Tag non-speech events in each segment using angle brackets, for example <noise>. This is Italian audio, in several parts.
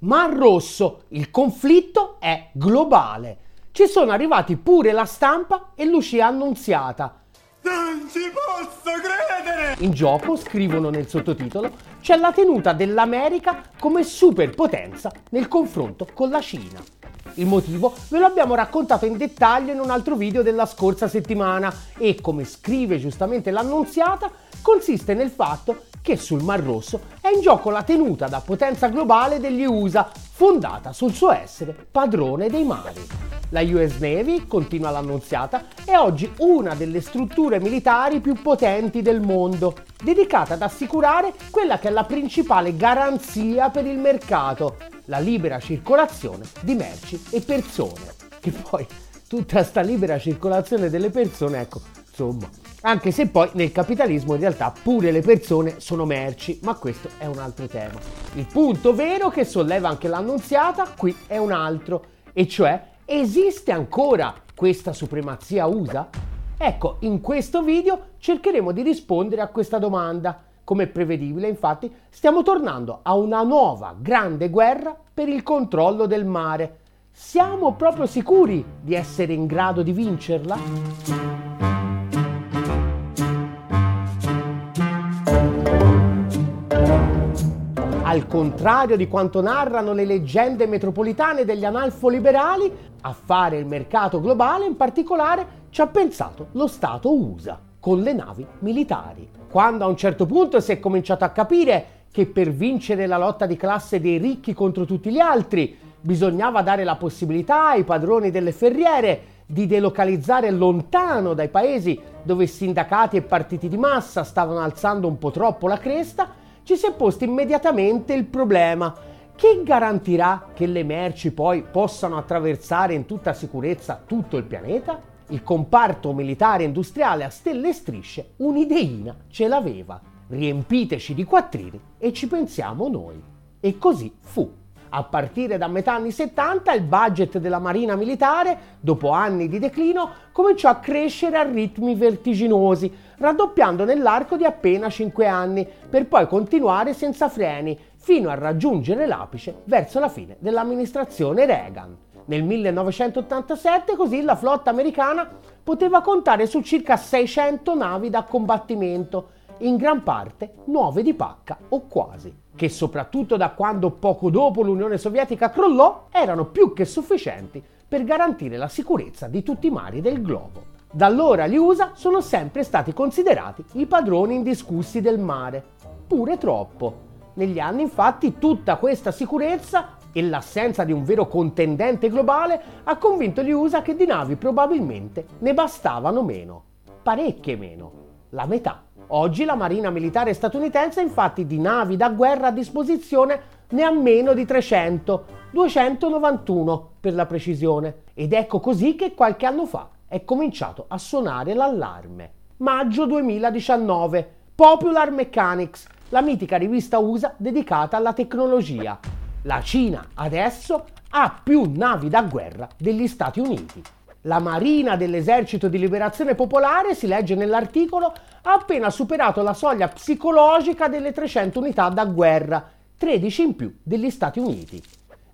Mar Rosso, il conflitto è globale. Ci sono arrivati pure la stampa e Lucia Annunziata. Non ci posso credere! In gioco, scrivono nel sottotitolo, c'è la tenuta dell'America come superpotenza nel confronto con la Cina. Il motivo ve lo abbiamo raccontato in dettaglio in un altro video della scorsa settimana e, come scrive giustamente l'annunziata, consiste nel fatto che sul Mar Rosso è in gioco la tenuta da potenza globale degli USA, fondata sul suo essere padrone dei mari. La US Navy, continua l'annunziata, è oggi una delle strutture militari più potenti del mondo, dedicata ad assicurare quella che è la principale garanzia per il mercato, la libera circolazione di merci e persone. Che poi tutta sta libera circolazione delle persone, ecco, insomma, anche se poi nel capitalismo in realtà pure le persone sono merci, ma questo è un altro tema. Il punto vero che solleva anche l'annunziata qui è un altro, e cioè esiste ancora questa supremazia USA? Ecco, in questo video cercheremo di rispondere a questa domanda. Come prevedibile, infatti, stiamo tornando a una nuova grande guerra per il controllo del mare. Siamo proprio sicuri di essere in grado di vincerla? Al contrario di quanto narrano le leggende metropolitane degli analfoliberali, a fare il mercato globale in particolare ci ha pensato lo Stato USA con le navi militari. Quando a un certo punto si è cominciato a capire che per vincere la lotta di classe dei ricchi contro tutti gli altri bisognava dare la possibilità ai padroni delle ferriere di delocalizzare lontano dai paesi dove sindacati e partiti di massa stavano alzando un po' troppo la cresta, ci si è posto immediatamente il problema. Chi garantirà che le merci poi possano attraversare in tutta sicurezza tutto il pianeta? Il comparto militare industriale a stelle e strisce un'ideina ce l'aveva. Riempiteci di quattrini e ci pensiamo noi. E così fu. A partire da metà anni 70 il budget della Marina Militare, dopo anni di declino, cominciò a crescere a ritmi vertiginosi, raddoppiando nell'arco di appena 5 anni, per poi continuare senza freni, fino a raggiungere l'apice verso la fine dell'amministrazione Reagan. Nel 1987 così la flotta americana poteva contare su circa 600 navi da combattimento, in gran parte nuove di pacca o quasi, che soprattutto da quando poco dopo l'Unione Sovietica crollò erano più che sufficienti per garantire la sicurezza di tutti i mari del globo. Da allora gli USA sono sempre stati considerati i padroni indiscussi del mare, pure troppo. Negli anni infatti tutta questa sicurezza e l'assenza di un vero contendente globale ha convinto gli USA che di navi probabilmente ne bastavano meno, parecchie meno, la metà. Oggi la Marina Militare statunitense infatti di navi da guerra a disposizione ne ha meno di 300, 291 per la precisione. Ed ecco così che qualche anno fa è cominciato a suonare l'allarme. Maggio 2019, Popular Mechanics, la mitica rivista USA dedicata alla tecnologia. La Cina adesso ha più navi da guerra degli Stati Uniti. La Marina dell'Esercito di Liberazione Popolare, si legge nell'articolo, ha appena superato la soglia psicologica delle 300 unità da guerra, 13 in più degli Stati Uniti.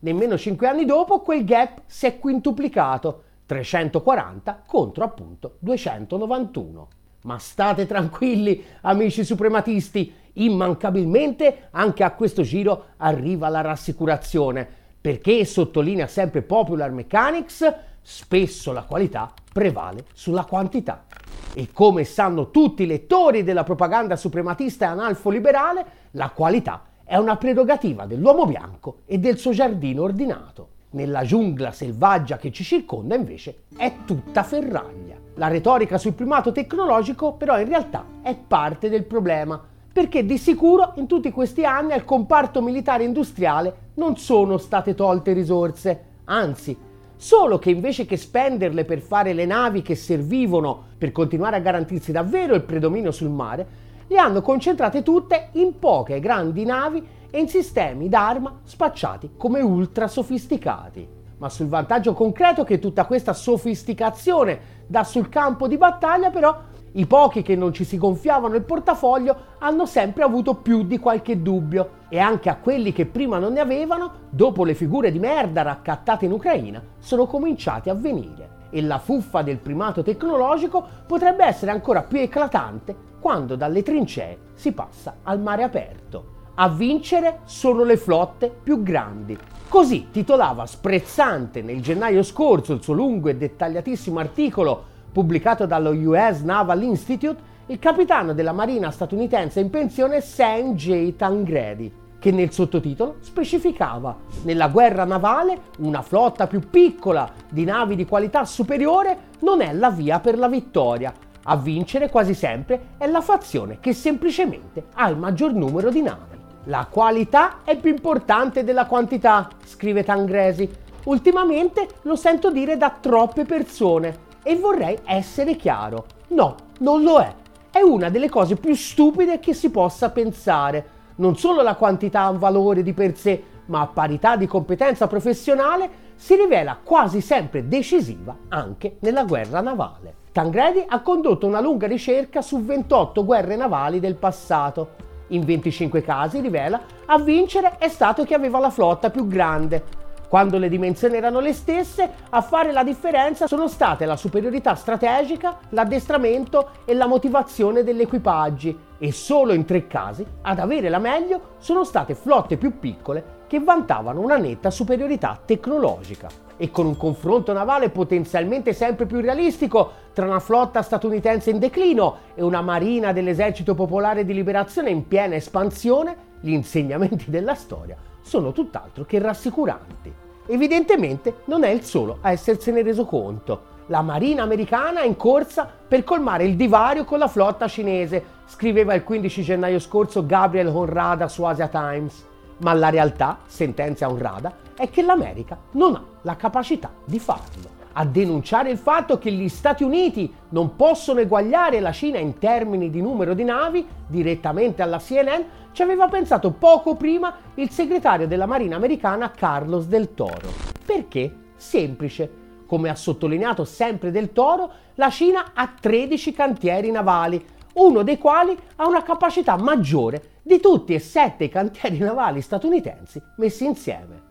Nemmeno 5 anni dopo quel gap si è quintuplicato, 340 contro appunto 291. Ma state tranquilli, amici suprematisti, immancabilmente anche a questo giro arriva la rassicurazione, perché sottolinea sempre Popular Mechanics, spesso la qualità prevale sulla quantità. E come sanno tutti i lettori della propaganda suprematista e analfo-liberale, la qualità è una prerogativa dell'uomo bianco e del suo giardino ordinato. Nella giungla selvaggia che ci circonda invece è tutta ferraglia. La retorica sul primato tecnologico però in realtà è parte del problema, perché di sicuro in tutti questi anni al comparto militare industriale non sono state tolte risorse, anzi Solo che invece che spenderle per fare le navi che servivano per continuare a garantirsi davvero il predominio sul mare, le hanno concentrate tutte in poche grandi navi e in sistemi d'arma spacciati come ultra sofisticati. Ma sul vantaggio concreto che tutta questa sofisticazione dà sul campo di battaglia, però, I pochi che non ci si gonfiavano il portafoglio hanno sempre avuto più di qualche dubbio e anche a quelli che prima non ne avevano, dopo le figure di merda raccattate in Ucraina, sono cominciati a venire. E la fuffa del primato tecnologico potrebbe essere ancora più eclatante quando dalle trincee si passa al mare aperto. A vincere sono le flotte più grandi. Così titolava sprezzante nel gennaio scorso il suo lungo e dettagliatissimo articolo pubblicato dallo US Naval Institute, il capitano della marina statunitense in pensione Sam J. Tangredi, che nel sottotitolo specificava nella guerra navale una flotta più piccola di navi di qualità superiore non è la via per la vittoria. A vincere quasi sempre è la fazione che semplicemente ha il maggior numero di navi. La qualità è più importante della quantità, scrive Tangresi. Ultimamente lo sento dire da troppe persone e vorrei essere chiaro. No, non lo è. È una delle cose più stupide che si possa pensare. Non solo la quantità ha un valore di per sé, ma a parità di competenza professionale si rivela quasi sempre decisiva anche nella guerra navale. Tangredi ha condotto una lunga ricerca su 28 guerre navali del passato. In 25 casi rivela a vincere è stato chi aveva la flotta più grande, quando le dimensioni erano le stesse, a fare la differenza sono state la superiorità strategica, l'addestramento e la motivazione degli equipaggi e solo in tre casi ad avere la meglio sono state flotte più piccole che vantavano una netta superiorità tecnologica. E con un confronto navale potenzialmente sempre più realistico tra una flotta statunitense in declino e una marina dell'esercito popolare di liberazione in piena espansione, gli insegnamenti della storia sono tutt'altro che rassicuranti. Evidentemente non è il solo a essersene reso conto. La marina americana è in corsa per colmare il divario con la flotta cinese, scriveva il 15 gennaio scorso Gabriel Honrada su Asia Times. Ma la realtà, sentenzia Honrada, è che l'America non ha la capacità di farlo a denunciare il fatto che gli Stati Uniti non possono eguagliare la Cina in termini di numero di navi direttamente alla CNN, ci aveva pensato poco prima il segretario della Marina americana Carlos del Toro. Perché? Semplice. Come ha sottolineato sempre del Toro, la Cina ha 13 cantieri navali, uno dei quali ha una capacità maggiore di tutti e sette i cantieri navali statunitensi messi insieme.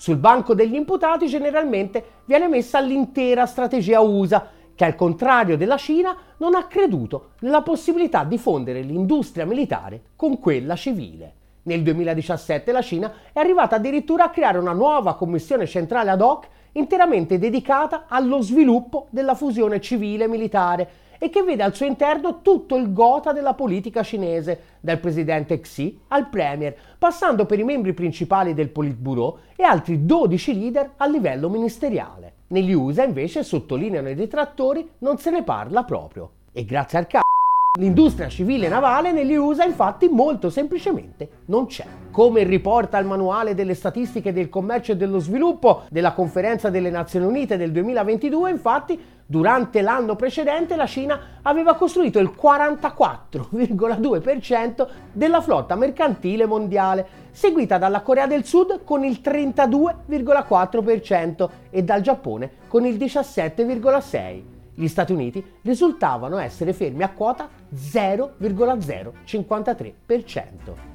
Sul banco degli imputati generalmente viene messa l'intera strategia USA, che al contrario della Cina non ha creduto nella possibilità di fondere l'industria militare con quella civile. Nel 2017 la Cina è arrivata addirittura a creare una nuova commissione centrale ad hoc interamente dedicata allo sviluppo della fusione civile militare e che vede al suo interno tutto il gota della politica cinese, dal presidente Xi al premier, passando per i membri principali del Politburo e altri 12 leader a livello ministeriale. Negli USA invece, sottolineano i detrattori, non se ne parla proprio. E grazie al caso L'industria civile navale negli USA infatti molto semplicemente non c'è. Come riporta il manuale delle statistiche del commercio e dello sviluppo della conferenza delle Nazioni Unite del 2022, infatti durante l'anno precedente la Cina aveva costruito il 44,2% della flotta mercantile mondiale, seguita dalla Corea del Sud con il 32,4% e dal Giappone con il 17,6%. Gli Stati Uniti risultavano essere fermi a quota 0,053%.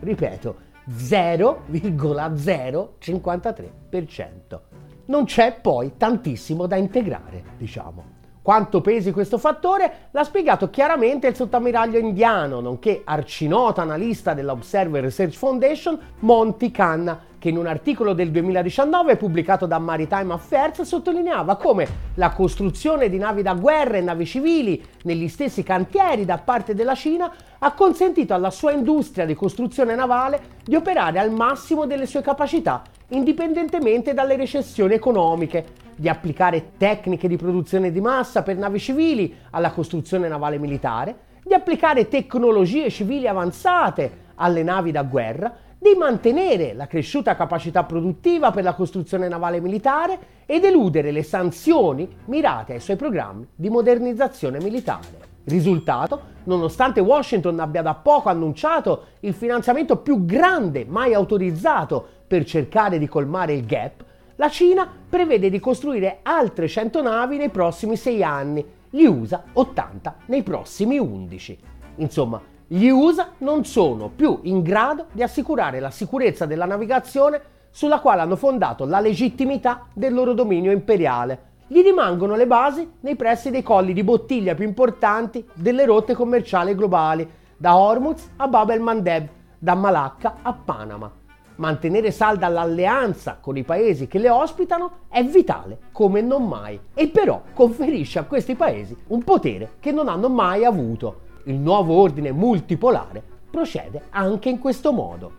Ripeto, 0,053%. Non c'è poi tantissimo da integrare, diciamo. Quanto pesi questo fattore l'ha spiegato chiaramente il sottammiraglio indiano, nonché arcinota analista dell'Observer Research Foundation, Monty Khanna, che in un articolo del 2019 pubblicato da Maritime Affairs sottolineava come la costruzione di navi da guerra e navi civili negli stessi cantieri da parte della Cina ha consentito alla sua industria di costruzione navale di operare al massimo delle sue capacità, indipendentemente dalle recessioni economiche di applicare tecniche di produzione di massa per navi civili alla costruzione navale militare, di applicare tecnologie civili avanzate alle navi da guerra, di mantenere la cresciuta capacità produttiva per la costruzione navale militare ed eludere le sanzioni mirate ai suoi programmi di modernizzazione militare. Risultato, nonostante Washington abbia da poco annunciato il finanziamento più grande mai autorizzato per cercare di colmare il gap, la Cina prevede di costruire altre 100 navi nei prossimi 6 anni gli USA 80 nei prossimi 11. Insomma, gli USA non sono più in grado di assicurare la sicurezza della navigazione sulla quale hanno fondato la legittimità del loro dominio imperiale. Gli rimangono le basi nei pressi dei colli di bottiglia più importanti delle rotte commerciali globali, da Hormuz a Bab el-Mandeb, da Malacca a Panama. Mantenere salda l'alleanza con i paesi che le ospitano è vitale come non mai e però conferisce a questi paesi un potere che non hanno mai avuto. Il nuovo ordine multipolare procede anche in questo modo.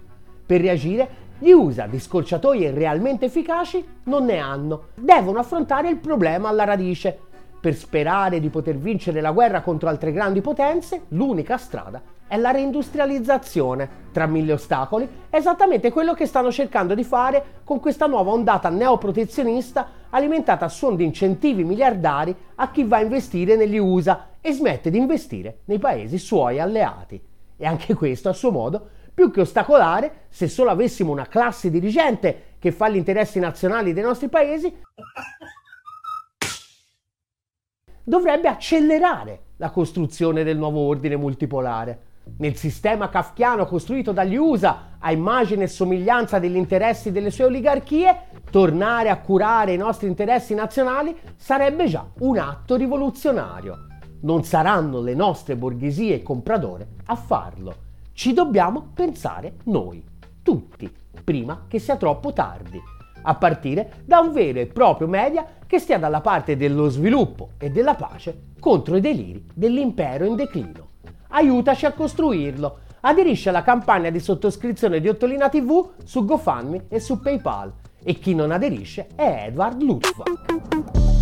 Per reagire, gli USA di scorciatoie realmente efficaci non ne hanno. Devono affrontare il problema alla radice per sperare di poter vincere la guerra contro altre grandi potenze, l'unica strada è la reindustrializzazione, tra mille ostacoli, esattamente quello che stanno cercando di fare con questa nuova ondata neoprotezionista alimentata a suon di incentivi miliardari a chi va a investire negli USA e smette di investire nei paesi suoi alleati. E anche questo a suo modo più che ostacolare, se solo avessimo una classe dirigente che fa gli interessi nazionali dei nostri paesi, <laughs> dovrebbe accelerare la costruzione del nuovo ordine multipolare. Nel sistema kafkiano costruito dagli USA a immagine e somiglianza degli interessi delle sue oligarchie, tornare a curare i nostri interessi nazionali sarebbe già un atto rivoluzionario. Non saranno le nostre borghesie compradore a farlo. Ci dobbiamo pensare noi, tutti, prima che sia troppo tardi a partire da un vero e proprio media che stia dalla parte dello sviluppo e della pace contro i deliri dell'impero in declino. Aiutaci a costruirlo. Aderisci alla campagna di sottoscrizione di Ottolina TV su GoFundMe e su PayPal. E chi non aderisce è Edward Lutzbach.